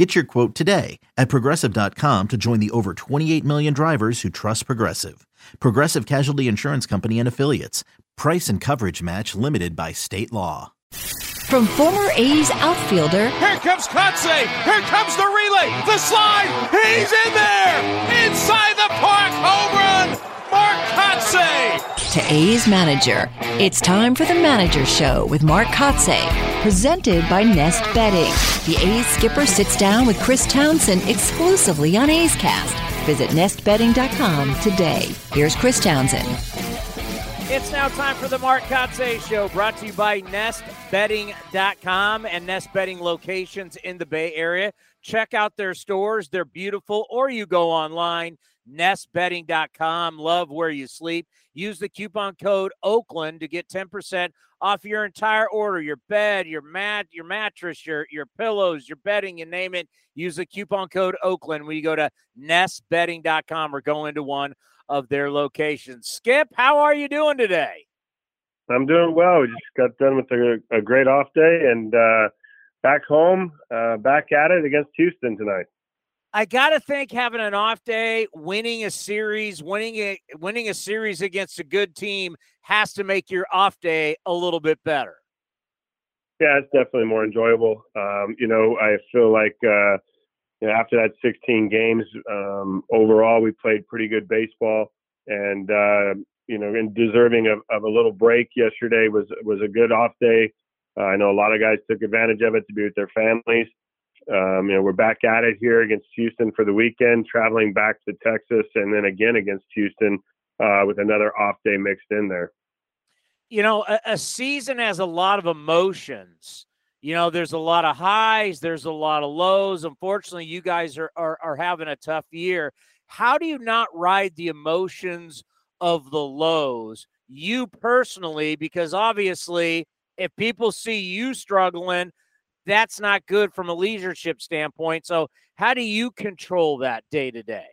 Get your quote today at progressive.com to join the over 28 million drivers who trust Progressive. Progressive Casualty Insurance Company and Affiliates. Price and coverage match limited by state law. From former A's outfielder. Here comes Kotsay. Here comes the relay. The slide. He's in there. Inside the park. Home run. Mark Kotsay. To A's manager. It's time for the Manager Show with Mark Kotsay. Presented by Nest Bedding. The A's skipper sits down with Chris Townsend exclusively on A's Cast. Visit nestbedding.com today. Here's Chris Townsend. It's now time for the Mark Kotsay Show, brought to you by NestBedding.com and Nest Bedding locations in the Bay Area. Check out their stores; they're beautiful. Or you go online, NestBedding.com. Love where you sleep. Use the coupon code Oakland to get ten percent off your entire order: your bed, your mat, your mattress, your your pillows, your bedding, you name it. Use the coupon code Oakland when you go to NestBedding.com or go into one of their locations. Skip, how are you doing today? I'm doing well. We just got done with a, a great off day and uh, back home, uh, back at it against Houston tonight. I gotta think having an off day, winning a series, winning a winning a series against a good team has to make your off day a little bit better. Yeah, it's definitely more enjoyable. Um, you know, I feel like uh, you know, after that 16 games, um, overall we played pretty good baseball, and uh, you know, and deserving of, of, a little break yesterday was was a good off day. Uh, I know a lot of guys took advantage of it to be with their families. Um, you know, we're back at it here against Houston for the weekend, traveling back to Texas, and then again against Houston uh, with another off day mixed in there. You know, a, a season has a lot of emotions you know, there's a lot of highs, there's a lot of lows. Unfortunately, you guys are, are, are having a tough year. How do you not ride the emotions of the lows, you personally? Because obviously, if people see you struggling, that's not good from a leadership standpoint. So, how do you control that day to day?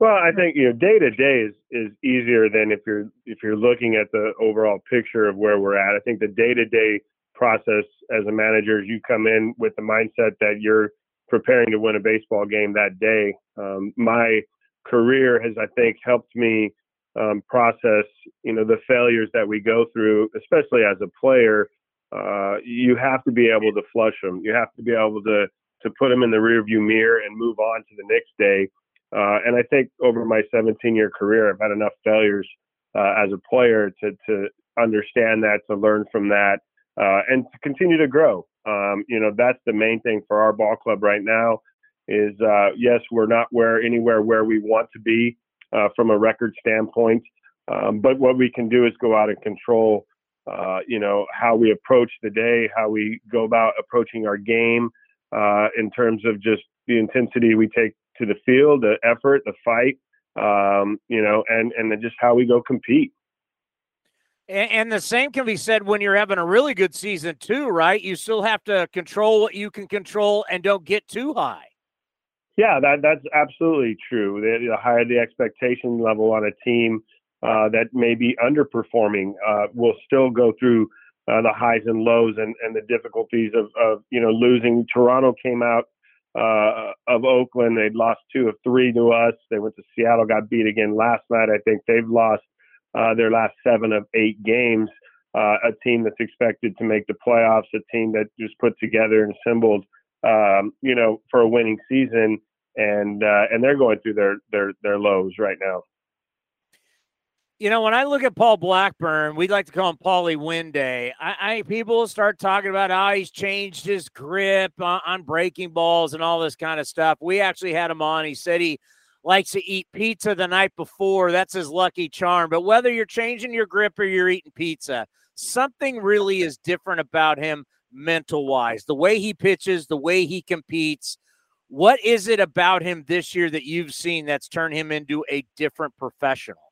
Well, I think you know day to day is is easier than if you're if you're looking at the overall picture of where we're at. I think the day to day process as a manager. You come in with the mindset that you're preparing to win a baseball game that day. Um, my career has, I think, helped me um, process, you know, the failures that we go through, especially as a player. Uh, you have to be able to flush them. You have to be able to to put them in the rearview mirror and move on to the next day. Uh, and I think over my 17 year career, I've had enough failures uh, as a player to to understand that, to learn from that, uh, and to continue to grow. Um, you know, that's the main thing for our ball club right now. Is uh, yes, we're not where anywhere where we want to be uh, from a record standpoint, um, but what we can do is go out and control. Uh, you know how we approach the day, how we go about approaching our game, uh, in terms of just the intensity we take to the field, the effort, the fight, um, you know, and and just how we go compete. And, the same can be said when you're having a really good season too, right? You still have to control what you can control and don't get too high. Yeah, that that's absolutely true. The, the higher the expectation level on a team uh, that may be underperforming uh, will still go through uh, the highs and lows and, and the difficulties of, of you know losing. Toronto came out uh, of Oakland. They'd lost two of three to us. They went to Seattle, got beat again last night. I think they've lost uh, their last seven of eight games. Uh, a team that's expected to make the playoffs, a team that just put together and assembled, um, you know, for a winning season, and uh, and they're going through their their their lows right now. You know, when I look at Paul Blackburn, we'd like to call him Paulie Winday. I, I people start talking about how he's changed his grip on, on breaking balls and all this kind of stuff. We actually had him on. He said he likes to eat pizza the night before. That's his lucky charm. But whether you're changing your grip or you're eating pizza, something really is different about him mental wise. The way he pitches, the way he competes. What is it about him this year that you've seen that's turned him into a different professional?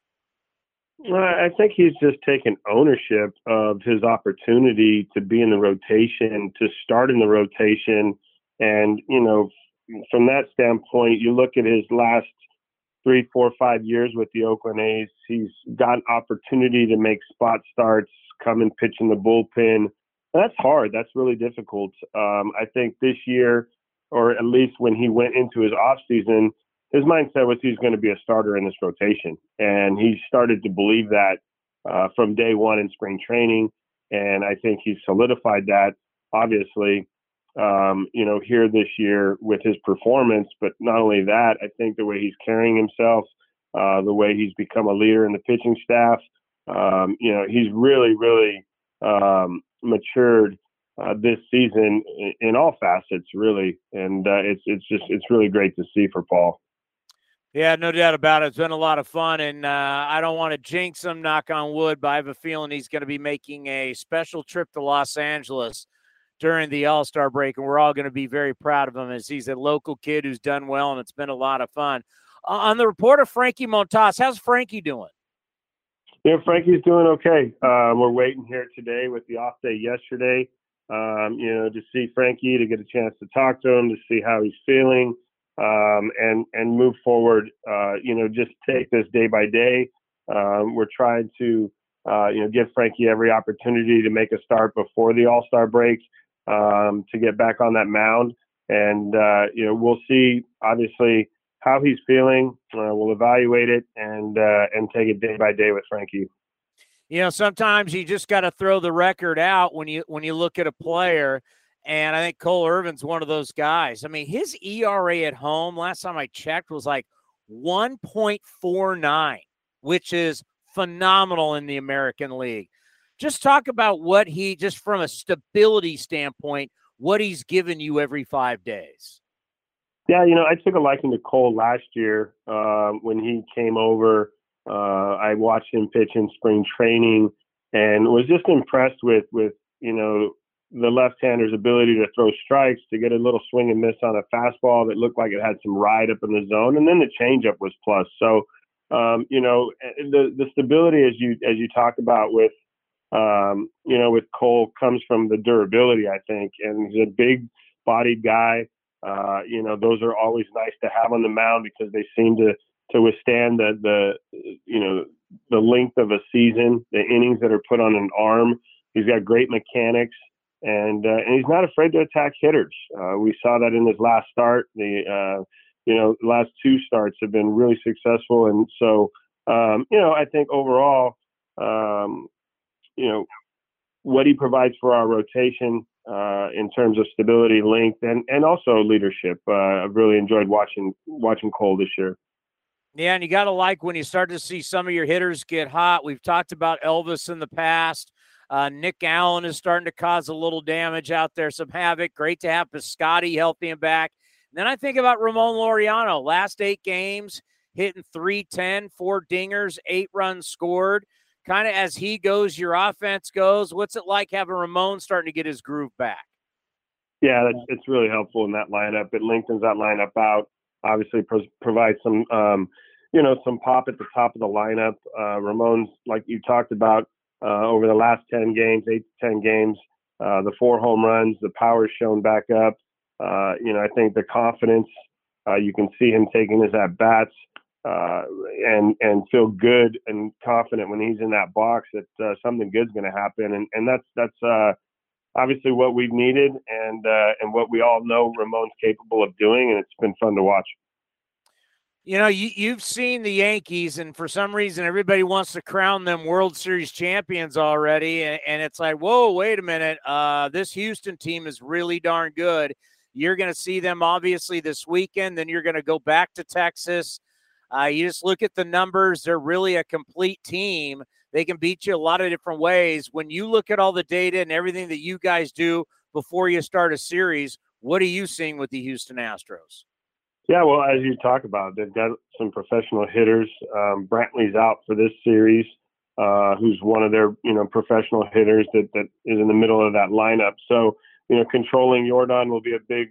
Well, I think he's just taken ownership of his opportunity to be in the rotation, to start in the rotation. And, you know, from that standpoint, you look at his last three, four, five years with the Oakland A's, he's got opportunity to make spot starts, come and pitch in the bullpen. That's hard. That's really difficult. Um, I think this year, or at least when he went into his off season, his mindset was he's going to be a starter in this rotation, and he started to believe that uh, from day one in spring training. And I think he's solidified that, obviously, um, you know, here this year with his performance. But not only that, I think the way he's carrying himself, uh, the way he's become a leader in the pitching staff, um, you know, he's really, really um, matured uh, this season in, in, all facets, really. And uh, it's it's just it's really great to see for Paul. Yeah, no doubt about it. It's been a lot of fun, and uh, I don't want to jinx him, knock on wood, but I have a feeling he's going to be making a special trip to Los Angeles during the All Star break, and we're all going to be very proud of him as he's a local kid who's done well, and it's been a lot of fun. Uh, on the report of Frankie Montas, how's Frankie doing? Yeah, Frankie's doing okay. Uh, we're waiting here today with the off day yesterday, um, you know, to see Frankie, to get a chance to talk to him, to see how he's feeling um, and and move forward. Uh, you know, just take this day by day. Um, we're trying to uh, you know give Frankie every opportunity to make a start before the All Star break um, to get back on that mound, and uh, you know we'll see obviously how he's feeling. Uh, we'll evaluate it and uh, and take it day by day with Frankie. You know, sometimes you just got to throw the record out when you when you look at a player and I think Cole Irvin's one of those guys. I mean, his ERA at home, last time I checked, was like 1.49, which is phenomenal in the American League. Just talk about what he, just from a stability standpoint, what he's given you every five days. Yeah, you know, I took a liking to Cole last year uh, when he came over. Uh, I watched him pitch in spring training and was just impressed with with you know the left-hander's ability to throw strikes, to get a little swing and miss on a fastball that looked like it had some ride up in the zone, and then the changeup was plus. So, um, you know, the the stability as you as you talk about with, um, you know, with Cole comes from the durability, I think, and he's a big-bodied guy. Uh, you know, those are always nice to have on the mound because they seem to to withstand the the you know the length of a season, the innings that are put on an arm. He's got great mechanics and uh, and he's not afraid to attack hitters. Uh, we saw that in his last start. The uh, you know last two starts have been really successful, and so um, you know I think overall, um, you know what he provides for our rotation uh, in terms of stability, length, and and also leadership. Uh, I've really enjoyed watching watching Cole this year. Yeah, and you got to like when you start to see some of your hitters get hot. We've talked about Elvis in the past. Uh, Nick Allen is starting to cause a little damage out there, some havoc. Great to have Piscotty healthy and back. And then I think about Ramon Laureano. Last eight games, hitting 310, four dingers, eight runs scored. Kind of as he goes, your offense goes. What's it like having Ramon starting to get his groove back? Yeah, it's really helpful in that lineup. It lengthens that lineup out. Obviously, pro- provides some, um, you know, some pop at the top of the lineup. Uh, Ramon's, like you talked about, uh, over the last 10 games, eight to 10 games. Uh, the four home runs, the power's shown back up. Uh, you know, I think the confidence, uh, you can see him taking his at bats uh, and and feel good and confident when he's in that box that uh, something good's going to happen. And and that's that's obviously what we've needed and and what we all know Ramon's capable of doing. And it's been fun to watch you know, you, you've seen the Yankees, and for some reason, everybody wants to crown them World Series champions already. And, and it's like, whoa, wait a minute. Uh, this Houston team is really darn good. You're going to see them obviously this weekend. Then you're going to go back to Texas. Uh, you just look at the numbers, they're really a complete team. They can beat you a lot of different ways. When you look at all the data and everything that you guys do before you start a series, what are you seeing with the Houston Astros? Yeah, well, as you talk about, they've got some professional hitters. Um, Brantley's out for this series, uh, who's one of their you know professional hitters that that is in the middle of that lineup. So you know, controlling Yordan will be a big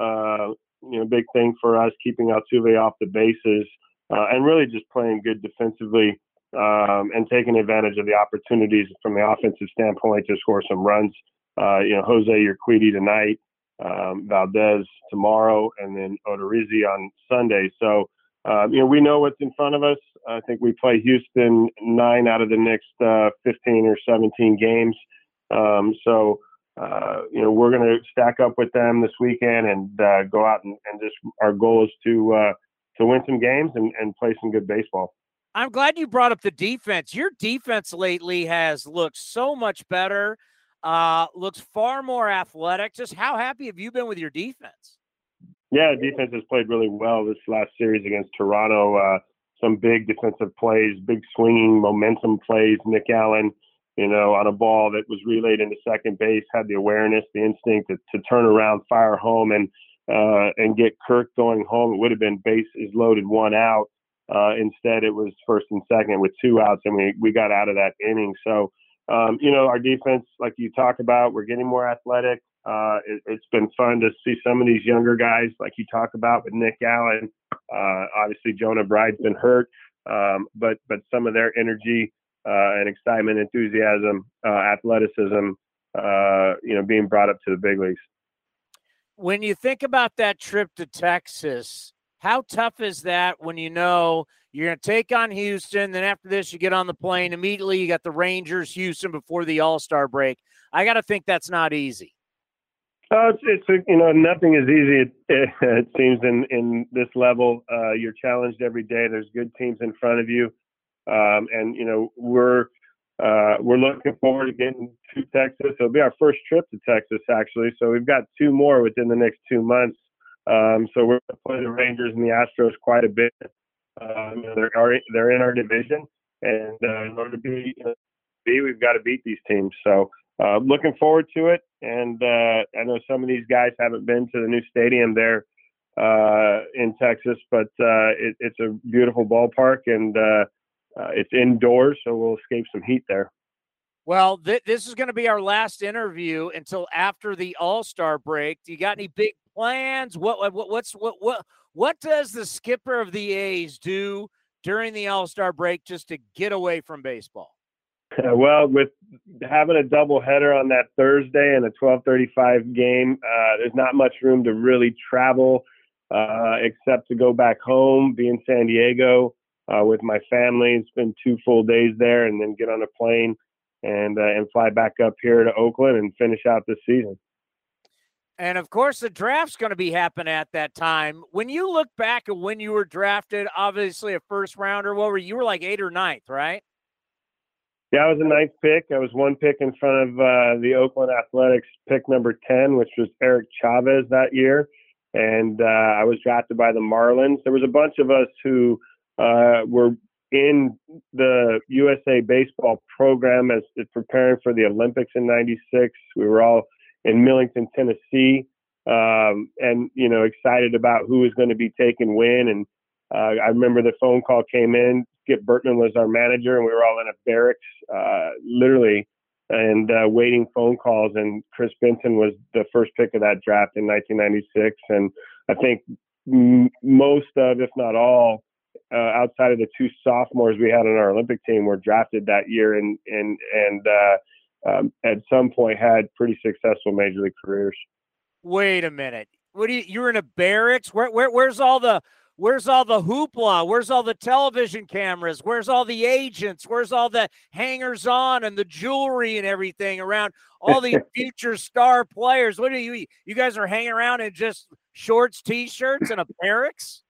uh, you know big thing for us, keeping Altuve off the bases, uh, and really just playing good defensively um, and taking advantage of the opportunities from the offensive standpoint to score some runs. Uh, you know, Jose Urquidy tonight, um, Valdez tomorrow, and then Odorizzi on Sunday. So, um, you know, we know what's in front of us. I think we play Houston nine out of the next uh, 15 or 17 games. Um, so, uh, you know, we're going to stack up with them this weekend and uh, go out and, and, just our goal is to uh, to win some games and, and play some good baseball. I'm glad you brought up the defense. Your defense lately has looked so much better. Uh, looks far more athletic. Just how happy have you been with your defense? Yeah, defense has played really well this last series against Toronto. Uh, some big defensive plays, big swinging momentum plays. Nick Allen, you know, on a ball that was relayed into second base, had the awareness, the instinct to, to turn around, fire home, and uh, and get Kirk going home. It would have been base is loaded, one out. Uh, instead, it was first and second with two outs, and we we got out of that inning. So, um, you know, our defense, like you talk about, we're getting more athletic. Uh, it, has been fun to see some of these younger guys, like you talk about with Nick Allen. Uh, obviously, Jonah Bride's been hurt, um, but but some of their energy uh, and excitement, enthusiasm, uh, athleticism, uh, you know, being brought up to the big leagues. When you think about that trip to Texas, how tough is that when you know you're going to take on Houston? Then after this, you get on the plane immediately. You got the Rangers, Houston before the All Star break. I got to think that's not easy. Uh, it's, it's a, you know nothing is easy. It, it, it, seems in in this level, uh, you're challenged every day. There's good teams in front of you, um, and you know we're uh, we're looking forward to getting to Texas. It'll be our first trip to Texas actually. So we've got two more within the next two months. Um, so we're going to play the Rangers and the Astros quite a bit. Um, they're they're in our division, and uh, in order to be be, we've got to beat these teams. So uh, looking forward to it. And uh, I know some of these guys haven't been to the new stadium there uh, in Texas, but uh, it, it's a beautiful ballpark and uh, uh, it's indoors, so we'll escape some heat there. Well, th- this is going to be our last interview until after the All Star break. Do you got any big plans? What, what what's what what what does the skipper of the A's do during the All Star break just to get away from baseball? Well, with having a double header on that Thursday and a 12:35 game, uh, there's not much room to really travel uh, except to go back home, be in San Diego uh, with my family, spend two full days there, and then get on a plane and uh, and fly back up here to Oakland and finish out this season. And of course, the draft's going to be happening at that time. When you look back at when you were drafted, obviously a first rounder, what were you? you were like eight or ninth, right? Yeah, I was a ninth pick. I was one pick in front of uh, the Oakland Athletics pick number 10, which was Eric Chavez that year. And uh, I was drafted by the Marlins. There was a bunch of us who uh, were in the USA baseball program as, as preparing for the Olympics in 96. We were all in Millington, Tennessee, um, and you know excited about who was going to be taking when. And uh, I remember the phone call came in. Skip Bertman was our manager, and we were all in a barracks, uh, literally, and uh, waiting phone calls. And Kris Benson was the first pick of that draft in 1996, and I think m- most of, if not all, uh, outside of the two sophomores we had on our Olympic team were drafted that year and and and uh, um, at some point had pretty successful major league careers. Wait a minute. What do you? You're in a barracks. Where, where where's all the Where's all the hoopla? Where's all the television cameras? Where's all the agents? Where's all the hangers on and the jewelry and everything around all the future star players? What are you? You guys are hanging around in just shorts, t-shirts, and a barracks?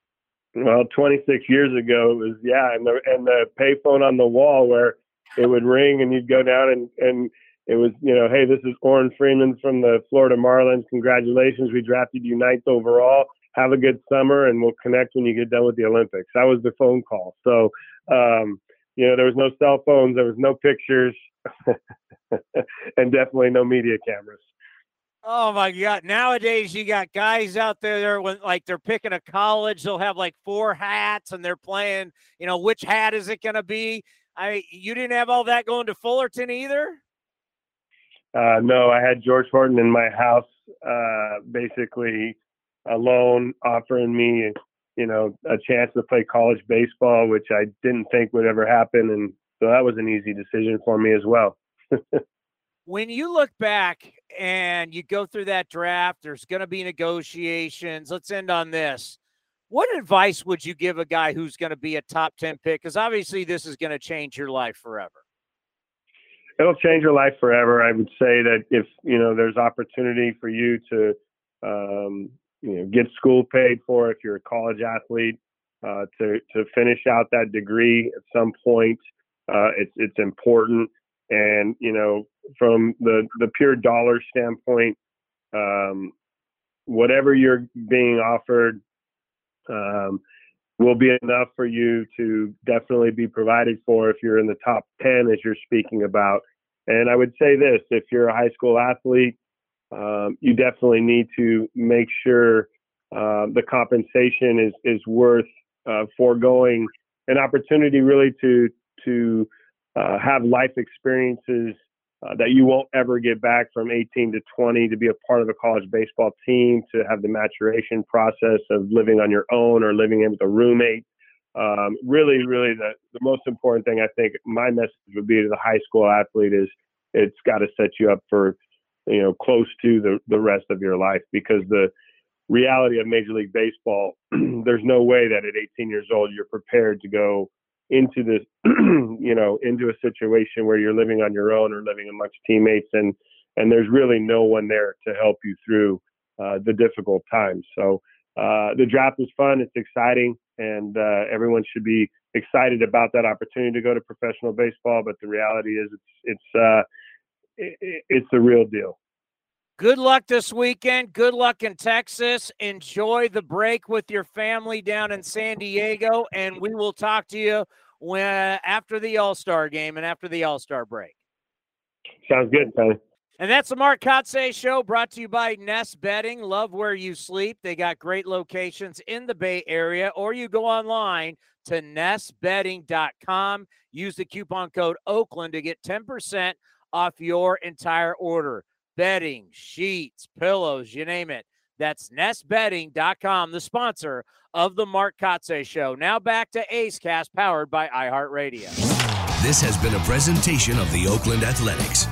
Well, 26 years ago, it was yeah, and the and the payphone on the wall where it would ring and you'd go down and and it was you know, hey, this is Orrin Freeman from the Florida Marlins. Congratulations, we drafted you ninth overall. Have a good summer, and we'll connect when you get done with the Olympics. That was the phone call. So, um, you know, there was no cell phones, there was no pictures, and definitely no media cameras. Oh my God! Nowadays, you got guys out there when like they're picking a college. They'll have like four hats, and they're playing. You know, which hat is it going to be? I you didn't have all that going to Fullerton either. Uh, no, I had George Horton in my house, uh, basically alone, offering me you know, a chance to play college baseball, which I didn't think would ever happen. And so that was an easy decision for me as well. when you look back and you go through that draft, there's going to be negotiations. Let's end on this. What advice would you give a guy who's going to be a top 10 pick? Because obviously, this is going to change your life forever. It'll change your life forever. I would say that if you know there's opportunity for you to um, you know get school paid for if you're a college athlete uh, to to finish out that degree at some point, uh, it's it's important. And you know from the the pure dollar standpoint, um, whatever you're being offered um, will be enough for you to definitely be provided for if you're in the top 10 as you're speaking about. And I would say this if you're a high school athlete, um, you definitely need to make sure uh, the compensation is, is worth uh, foregoing an opportunity really to, to uh, have life experiences uh, that you won't ever get back from 18 to 20 to be a part of a college baseball team, to have the maturation process of living on your own or living in with a roommate. Um, really, really, the, the most important thing I think my message would be to the high school athlete is it's got to set you up for, you know, close to the, the rest of your life because the reality of Major League Baseball, there's no way that at 18 years old you're prepared to go into this, you know, into a situation where you're living on your own or living amongst teammates, and and there's really no one there to help you through uh, the difficult times. So uh, the draft is fun, it's exciting, and uh, everyone should be excited about that opportunity to go to professional baseball. But the reality is, it's it's uh, it, it's a real deal. Good luck this weekend. Good luck in Texas. Enjoy the break with your family down in San Diego, and we will talk to you when after the All Star game and after the All Star break. Sounds good, Towny. And that's the Mark Kotsay Show brought to you by Nest Bedding. Love where you sleep. They got great locations in the Bay Area, or you go online to nestbedding.com. Use the coupon code Oakland to get 10% off your entire order bedding, sheets, pillows, you name it. That's nestbedding.com, the sponsor of the Mark Kotsay Show. Now back to A's Cast, powered by iHeartRadio. This has been a presentation of the Oakland Athletics.